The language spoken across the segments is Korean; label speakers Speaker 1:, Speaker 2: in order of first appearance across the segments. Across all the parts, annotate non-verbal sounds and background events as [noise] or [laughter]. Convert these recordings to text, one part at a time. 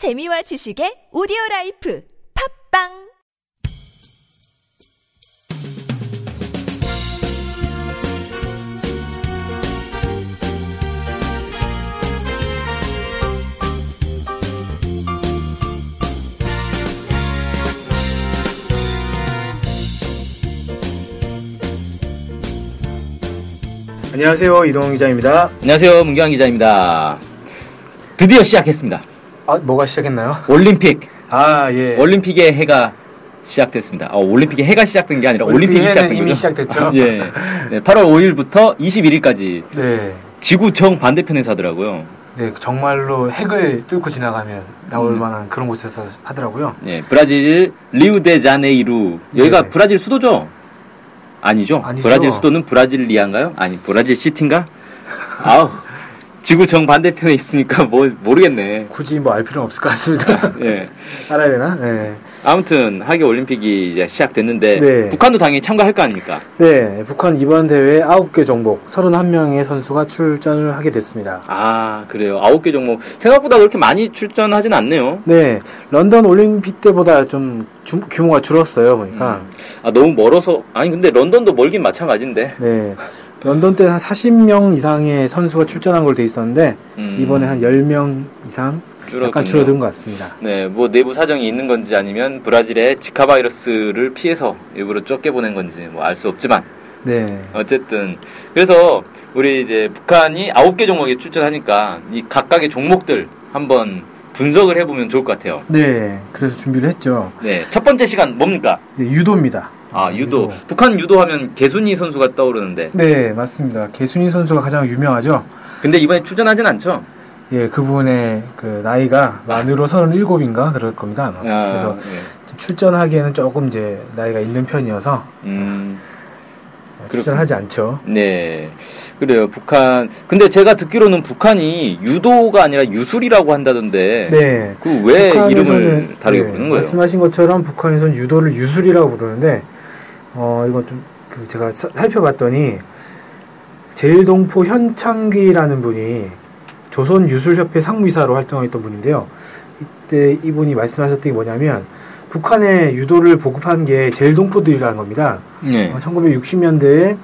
Speaker 1: 재미와 지식의 오디오 라이프 팝빵
Speaker 2: 안녕하세요 이동훈 기자입니다.
Speaker 3: 안녕하세요. 문경환 기자입니다. 드디어 시작했습니다.
Speaker 2: 아 뭐가 시작했나요?
Speaker 3: 올림픽.
Speaker 2: 아 예.
Speaker 3: 올림픽의 해가 시작됐습니다. 어, 올림픽의 해가 시작된 게 아니라 올림픽이 시작된
Speaker 2: 해는
Speaker 3: 거죠.
Speaker 2: 이미 시작됐죠. [laughs]
Speaker 3: 예. 네, 8월 5일부터 21일까지
Speaker 2: 네.
Speaker 3: 지구 정 반대편에서 하더라고요.
Speaker 2: 네 정말로 핵을 뚫고 지나가면 나올
Speaker 3: 음.
Speaker 2: 만한 그런 곳에서 하더라고요.
Speaker 3: 예, 브라질 리우데자네이루. 여기가
Speaker 2: 네.
Speaker 3: 브라질 수도죠? 아니죠.
Speaker 2: 아니죠.
Speaker 3: 브라질 수도는 브라질리아인가요? 아니, 브라질 시티인가? [laughs] 아우. 지구 정 반대편에 있으니까 [laughs] 뭐 모르겠네.
Speaker 2: 굳이 뭐 알 필요는 없을 것 같습니다. [laughs]
Speaker 3: 예.
Speaker 2: 알아야 되나? 네.
Speaker 3: 아무튼 하계 올림픽이 이제 시작됐는데
Speaker 2: 네.
Speaker 3: 북한도 당연히 참가할 거 아닙니까?
Speaker 2: 네 북한 이번 대회 9개 종목 31명의 선수가 출전을 하게 됐습니다.
Speaker 3: 아 그래요. 아홉 개 종목 생각보다 그렇게 많이 출전하진 않네요.
Speaker 2: 네 런던 올림픽 때보다 좀 주- 규모가 줄었어요 보니까.
Speaker 3: 아 너무 멀어서 아니 근데 런던도 멀긴 마찬가지인데.
Speaker 2: 네. 런던 때는 한 40명 이상의 선수가 출전한 걸로 돼 있었는데
Speaker 3: 음,
Speaker 2: 이번에 한 10명 이상
Speaker 3: 줄었군요.
Speaker 2: 약간 줄어든 것 같습니다.
Speaker 3: 네, 뭐 내부 사정이 있는 건지 아니면 브라질의 지카 바이러스를 피해서 일부러 쫓겨 보낸 건지 뭐 알 수 없지만
Speaker 2: 네.
Speaker 3: 어쨌든 그래서 우리 이제 북한이 아홉 개 종목에 출전하니까 이 각각의 종목들 한번 분석을 해보면 좋을 것 같아요.
Speaker 2: 네. 그래서 준비를 했죠.
Speaker 3: 네, 첫 번째 시간 뭡니까?
Speaker 2: 네, 유도입니다.
Speaker 3: 아 유도. 북한 유도 하면 개순이 선수가 떠오르는데
Speaker 2: 네, 맞습니다. 개순이 선수가 가장 유명하죠.
Speaker 3: 근데 이번에 출전하진 않죠?
Speaker 2: 예, 그분의 그 나이가 만으로 37인가 그럴 겁니다. 아마.
Speaker 3: 아,
Speaker 2: 그래서
Speaker 3: 네.
Speaker 2: 지금 출전하기에는 조금 이제 나이가 있는 편이어서
Speaker 3: 음,
Speaker 2: 출전하지 않죠.
Speaker 3: 네. 그래요. 북한. 근데 제가 듣기로는 북한이 유도가 아니라 유술이라고 한다던데.
Speaker 2: 네.
Speaker 3: 그 왜 이름을 다르게
Speaker 2: 네,
Speaker 3: 부르는 거예요?
Speaker 2: 말씀하신 것처럼 북한에서는 유도를 유술이라고 부르는데 어 이건 좀 그 제가 사- 살펴봤더니 제일동포 현창기라는 분이 조선유술협회 상무이사로 활동했던 분인데요. 이때 이분이 말씀하셨던 게 뭐냐면 북한에 유도를 보급한 게 제일동포들이라는 겁니다.
Speaker 3: 네.
Speaker 2: 어, 1960년대에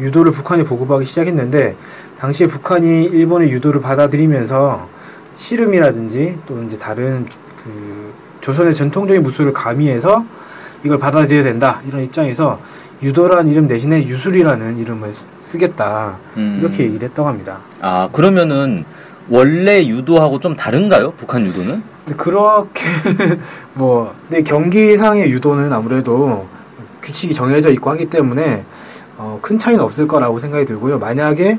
Speaker 2: 유도를 북한에 보급하기 시작했는데 당시에 북한이 일본의 유도를 받아들이면서 씨름이라든지 또 이제 다른 그 조선의 전통적인 무술을 가미해서 이걸 받아들여야 된다 이런 입장에서 유도라는 이름 대신에 유술이라는 이름을 쓰- 쓰겠다
Speaker 3: 음.
Speaker 2: 이렇게 얘기를 했다고 합니다.
Speaker 3: 아, 그러면은 원래 유도하고 좀 다른가요? 북한 유도는?
Speaker 2: 그렇게 [laughs] 뭐 근데 경기상의 유도는 아무래도 규칙이 정해져 있고 하기 때문에 어, 큰 차이는 없을 거라고 생각이 들고요. 만약에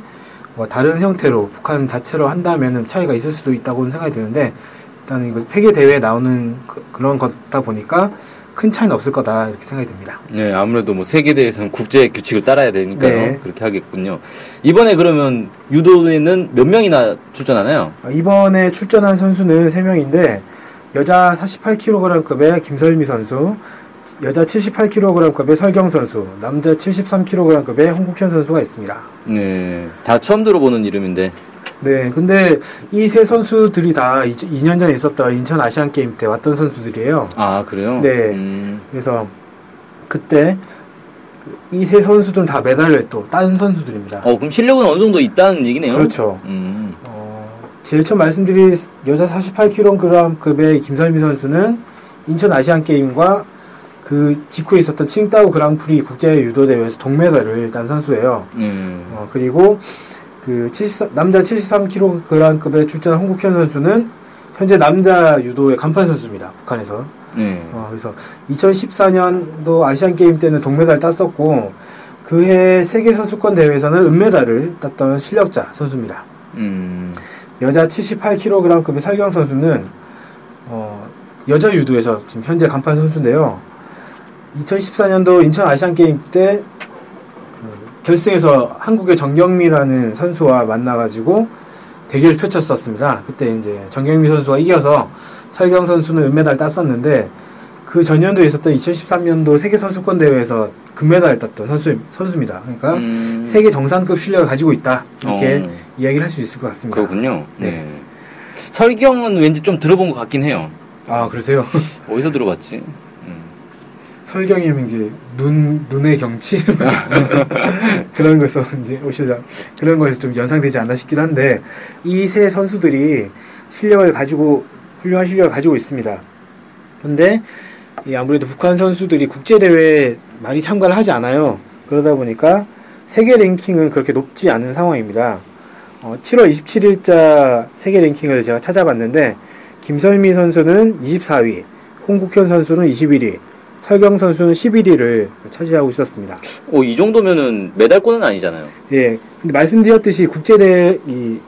Speaker 2: 뭐 다른 형태로 북한 자체로 한다면은 차이가 있을 수도 있다고 생각이 드는데 일단 이거 세계 대회에 나오는 그, 런 거다 보니까 큰 차이는 없을 거다 이렇게 생각이 듭니다.
Speaker 3: 네, 아무래도 뭐 세계대회에서는 국제 규칙을 따라야 되니까요.
Speaker 2: 네.
Speaker 3: 그렇게 하겠군요. 이번에 그러면 유도에는 몇 명이나 출전하나요?
Speaker 2: 어, 이번에 출전한 선수는 3명인데 여자 48kg급의 김설미 선수, 여자 78kg급의 설경 선수, 남자 73kg급의 홍국현 선수가 있습니다.
Speaker 3: 네, 다 처음 들어보는 이름인데.
Speaker 2: 네, 근데 이 세 선수들이 다 2년 전에 있었던 인천 아시안 게임 때 왔던 선수들이에요.
Speaker 3: 아, 그래요?
Speaker 2: 네.
Speaker 3: 음,
Speaker 2: 그래서 그때 이 세 선수들은 다 메달을 또 딴 선수들입니다.
Speaker 3: 어, 그럼 실력은 어느 정도 있다는 얘기네요?
Speaker 2: 그렇죠.
Speaker 3: 음,
Speaker 2: 어, 제일 처음 말씀드린 여자 48kg급의 김설미 선수는 인천 아시안 게임과 그 직후에 있었던 칭따오 그랑프리 국제 유도 대회에서 동메달을 딴 선수예요.
Speaker 3: 음.
Speaker 2: 어, 그리고 그 73, 남자 73kg급에 출전한 홍국현 선수는 현재 남자 유도의 간판 선수입니다. 북한에서.
Speaker 3: 네.
Speaker 2: 어, 그래서 2014년도 아시안 게임 때는 동메달 땄었고 그해 세계 선수권 대회에서는 은메달을 땄던 실력자 선수입니다.
Speaker 3: 음,
Speaker 2: 여자 78kg급의 살경 선수는 어, 여자 유도에서 지금 현재 간판 선수인데요. 2014년도 인천 아시안 게임 때 그, 결승에서 한국의 정경미라는 선수와 만나가지고 대결을 펼쳤었습니다. 그때 이제 정경미 선수가 이겨서 설경 선수는 은메달 땄었는데 그 전년도에 있었던 2013년도 세계 선수권 대회에서 금메달을 땄던 선수 선수입니다. 그러니까
Speaker 3: 음,
Speaker 2: 세계 정상급 실력을 가지고 있다 이렇게
Speaker 3: 어.
Speaker 2: 이야기를 할 수 있을 것 같습니다.
Speaker 3: 그렇군요.
Speaker 2: 네.
Speaker 3: 네. 설경은 왠지 좀 들어본 것 같긴 해요.
Speaker 2: 아 그러세요?
Speaker 3: 어디서 들어봤지? 음.
Speaker 2: 설경이면 이제 눈 눈의 경치 [laughs] 그런 거에서 이제 오시자 그런 거에서 좀 연상되지 않나 싶긴 한데 이 세 선수들이 실력을 가지고 훌륭한 실력을 가지고 있습니다. 이 아무래도 북한 선수들이 국제 대회에 많이 참가를 하지 않아요. 그러다 보니까 세계 랭킹은 그렇게 높지 않은 상황입니다. 어, 7월 27일자 세계 랭킹을 제가 찾아봤는데 김설미 선수는 24위, 홍국현 선수는 21위, 설경 선수는 11위를 차지하고 있었습니다.
Speaker 3: 오, 이 정도면은 메달권은 아니잖아요.
Speaker 2: 예. 근데 말씀드렸듯이 국제대회, 이,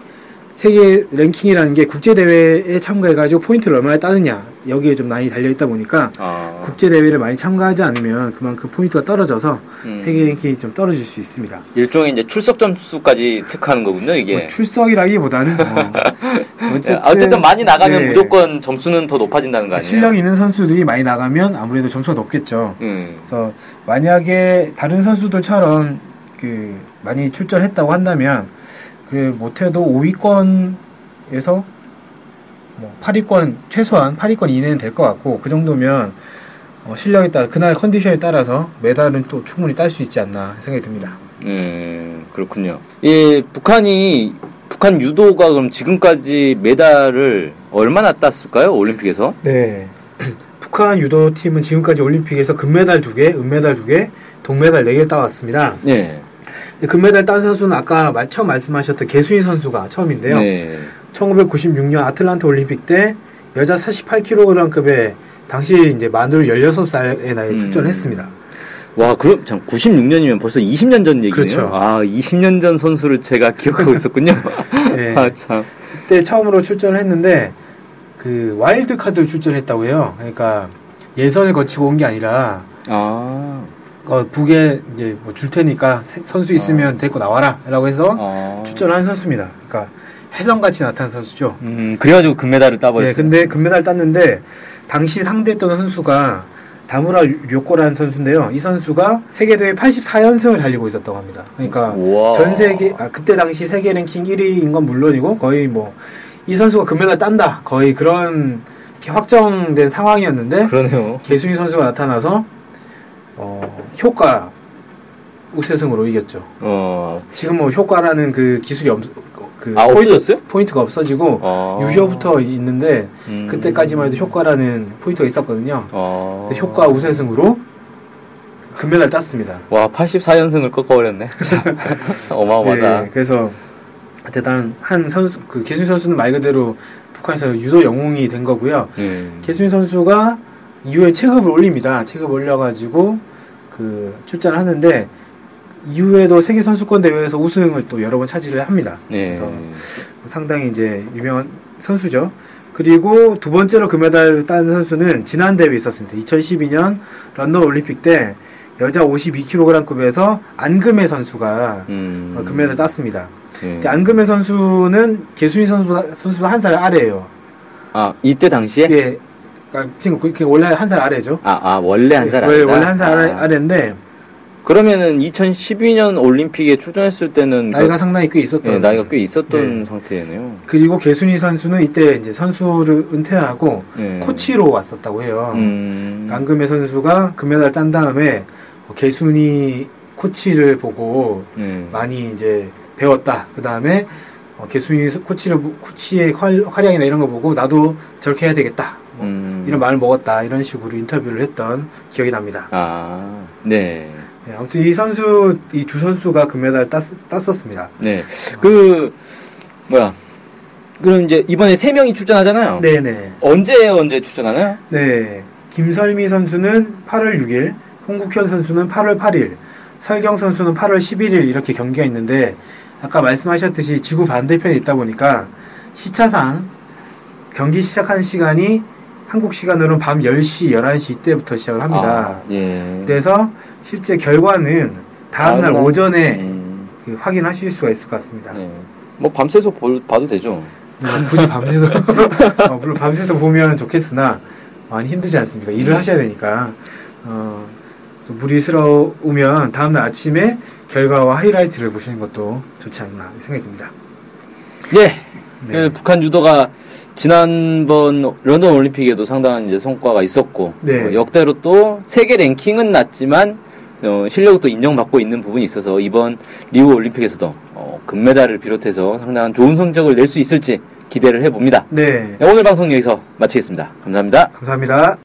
Speaker 2: 세계 랭킹이라는 게 국제대회에 참가해가지고 포인트를 얼마나 따느냐, 여기에 좀 많이 달려있다 보니까
Speaker 3: 아.
Speaker 2: 국제대회를 많이 참가하지 않으면 그만큼 포인트가 떨어져서
Speaker 3: 음.
Speaker 2: 세계 랭킹이 좀 떨어질 수 있습니다.
Speaker 3: 일종의 이제 출석 점수까지 체크하는 거군요, 이게.
Speaker 2: 뭐 출석이라기보다는 [laughs] 뭐
Speaker 3: 예, 어쨌든 많이 나가면
Speaker 2: 네.
Speaker 3: 무조건 점수는 더 높아진다는 거 아니에요?
Speaker 2: 실력 있는 선수들이 많이 나가면 아무래도 점수가 높겠죠.
Speaker 3: 음.
Speaker 2: 그래서 만약에 다른 선수들처럼 그 많이 출전했다고 한다면 그 못해도 5위권에서 뭐 8위권 최소한 8위권 이내는 될 것 같고 그 정도면 어, 실력에 따라 그날 컨디션에 따라서 메달은 또 충분히 딸 수 있지 않나 생각이 듭니다.
Speaker 3: 음, 그렇군요. 예, 북한이, 북한 유도가 그럼 지금까지 메달을 얼마나 땄을까요? 올림픽에서?
Speaker 2: 네. [clears throat] 북한 유도팀은 지금까지 올림픽에서 금메달 2개, 은메달 2개, 동메달 4개 따왔습니다.
Speaker 3: 네.
Speaker 2: 금메달 딴 선수는 아까 말- 처음 말씀하셨던 개수인 선수가 처음인데요.
Speaker 3: 네.
Speaker 2: 1996년 아틀란타 올림픽 때 여자 48kg급에 당시 이제 만으로 16살의 나이에
Speaker 3: 음.
Speaker 2: 출전했습니다.
Speaker 3: 와, 그럼 참 96년이면 벌써 20년 전 얘기네요.
Speaker 2: 그렇죠.
Speaker 3: 아, 20년 전 선수를 제가 [laughs] 기억하고 있었군요.
Speaker 2: 네.
Speaker 3: 아, 참.
Speaker 2: 그때 처음으로 출전을 했는데 그 와일드 카드로 출전했다고 해요. 그러니까 예선을 거치고 온 게 아니라
Speaker 3: 아.
Speaker 2: 어, 북에 이제 뭐 줄 테니까 세- 선수 있으면 데리고 나와라라고 해서
Speaker 3: 아.
Speaker 2: 출전한 선수입니다. 그러니까 혜성같이 나타난 선수죠.
Speaker 3: 음, 그래가지고 금메달을 따버렸어요.
Speaker 2: 네, 근데 금메달 땄는데 당시 상대했던 선수가 다무라 료코라는 선수인데요. 이 선수가 세계대회 84연승을 달리고 있었다고 합니다. 그러니까
Speaker 3: 우와.
Speaker 2: 전 세계 아, 그때 당시 세계 랭킹 1위인 건 물론이고 거의 뭐 이 선수가 금메달 딴다 거의 그런 확정된 상황이었는데
Speaker 3: 그러네요.
Speaker 2: 개순이 선수가 나타나서 어, 효과 우세승으로 이겼죠.
Speaker 3: 어.
Speaker 2: 지금 뭐 효과라는 그 기술이 없, 그
Speaker 3: 아, 없어졌어요?
Speaker 2: 포인트가 없어지고
Speaker 3: 아.
Speaker 2: 유효부터 있는데
Speaker 3: 음.
Speaker 2: 그때까지만 해도 효과라는 포인트가 있었거든요.
Speaker 3: 어.
Speaker 2: 근데 효과 우세승으로 금메달 땄습니다.
Speaker 3: 와, 84연승을 꺾어버렸네. [laughs] 참. 어마어마하다.
Speaker 2: 네, 그래서 대단한 한 선수, 그 개순 선수는 말 그대로 북한에서 유도 영웅이 된 거고요.
Speaker 3: 음.
Speaker 2: 개순 선수가 이후에 체급을 올립니다. 체급 올려가지고 그 출전을 하는데 이후에도 세계 선수권 대회에서 우승을 또 여러 번 차지를 합니다.
Speaker 3: 네.
Speaker 2: 그래서 상당히 이제 유명한 선수죠. 그리고 두 번째로 금메달을 딴 선수는 지난 대회에 있었습니다. 2012년 런던 올림픽 때 여자 52kg급에서 안금혜 선수가
Speaker 3: 음.
Speaker 2: 어, 금메달 땄습니다.
Speaker 3: 네.
Speaker 2: 안금혜 선수는 개순이 선수보다, 선수보다 한 살 아래예요.
Speaker 3: 아, 이때 당시에?
Speaker 2: 예, 그러니까 그- 그 원래 한 살 아래죠.
Speaker 3: 아, 아, 원래 한살
Speaker 2: 예, 원래,
Speaker 3: 아니다?
Speaker 2: 원래 한 살 아래,
Speaker 3: 아.
Speaker 2: 아래인데
Speaker 3: 그러면은 2012년 올림픽에 출전했을 때는
Speaker 2: 나이가
Speaker 3: 그-
Speaker 2: 상당히 꽤 있었던.
Speaker 3: 네, 나이가 꽤 있었던
Speaker 2: 네.
Speaker 3: 상태네요.
Speaker 2: 그리고 개순이 선수는 이때 이제 선수를 은퇴하고
Speaker 3: 네.
Speaker 2: 코치로 왔었다고 해요.
Speaker 3: 음.
Speaker 2: 안금혜 선수가 금메달 딴 다음에 어, 개순이 코치를 보고
Speaker 3: 네.
Speaker 2: 많이 이제 배웠다. 그 다음에 어, 개순이 코치를 보- 코치의 활, 활약이나 이런 거 보고 나도 저렇게 해야 되겠다. 뭐
Speaker 3: 음.
Speaker 2: 이런 마음을 먹었다. 이런 식으로 인터뷰를 했던 기억이 납니다.
Speaker 3: 아, 네.
Speaker 2: 네, 아무튼 이 선수 이 두 선수가 금메달 땄, 땄었습니다.
Speaker 3: 네. 그, 뭐야. 그럼 이제 이번에 세 명이 출전하잖아요.
Speaker 2: 네네.
Speaker 3: 언제 언제 출전하나요?
Speaker 2: 네. 김설미 선수는 8월 6일, 홍국현 선수는 8월 8일, 설경 선수는 8월 11일 이렇게 경기가 있는데 아까 말씀하셨듯이 지구 반대편에 있다 보니까 시차상 경기 시작하는 시간이 한국 시간으로는 밤 10시, 11시 이때부터 시작을 합니다.
Speaker 3: 아, 예.
Speaker 2: 그래서 실제 결과는
Speaker 3: 다음날
Speaker 2: 오전에
Speaker 3: 음,
Speaker 2: 그 확인하실 수가 있을 것 같습니다.
Speaker 3: 네. 뭐 밤새서 볼, 봐도 되죠.
Speaker 2: 네, 굳이 밤새서 [laughs] 어, 물론 밤새서 보면 좋겠으나 많이 힘들지 않습니까? 일을 하셔야 되니까 어, 좀 무리스러우면 다음날 아침에 결과와 하이라이트를 보시는 것도 좋지 않나 생각이 듭니다.
Speaker 3: 네.
Speaker 2: 네.
Speaker 3: 그 북한 유도가 지난번 런던 올림픽에도 상당한 이제 성과가 있었고
Speaker 2: 네.
Speaker 3: 어, 역대로 또 세계 랭킹은 낮지만 어, 실력도 인정받고 있는 부분이 있어서 이번 리우 올림픽에서도 어, 금메달을 비롯해서 상당한 좋은 성적을 낼 수 있을지 기대를 해봅니다.
Speaker 2: 네.
Speaker 3: 네, 오늘 방송 여기서 마치겠습니다. 감사합니다.
Speaker 2: 감사합니다.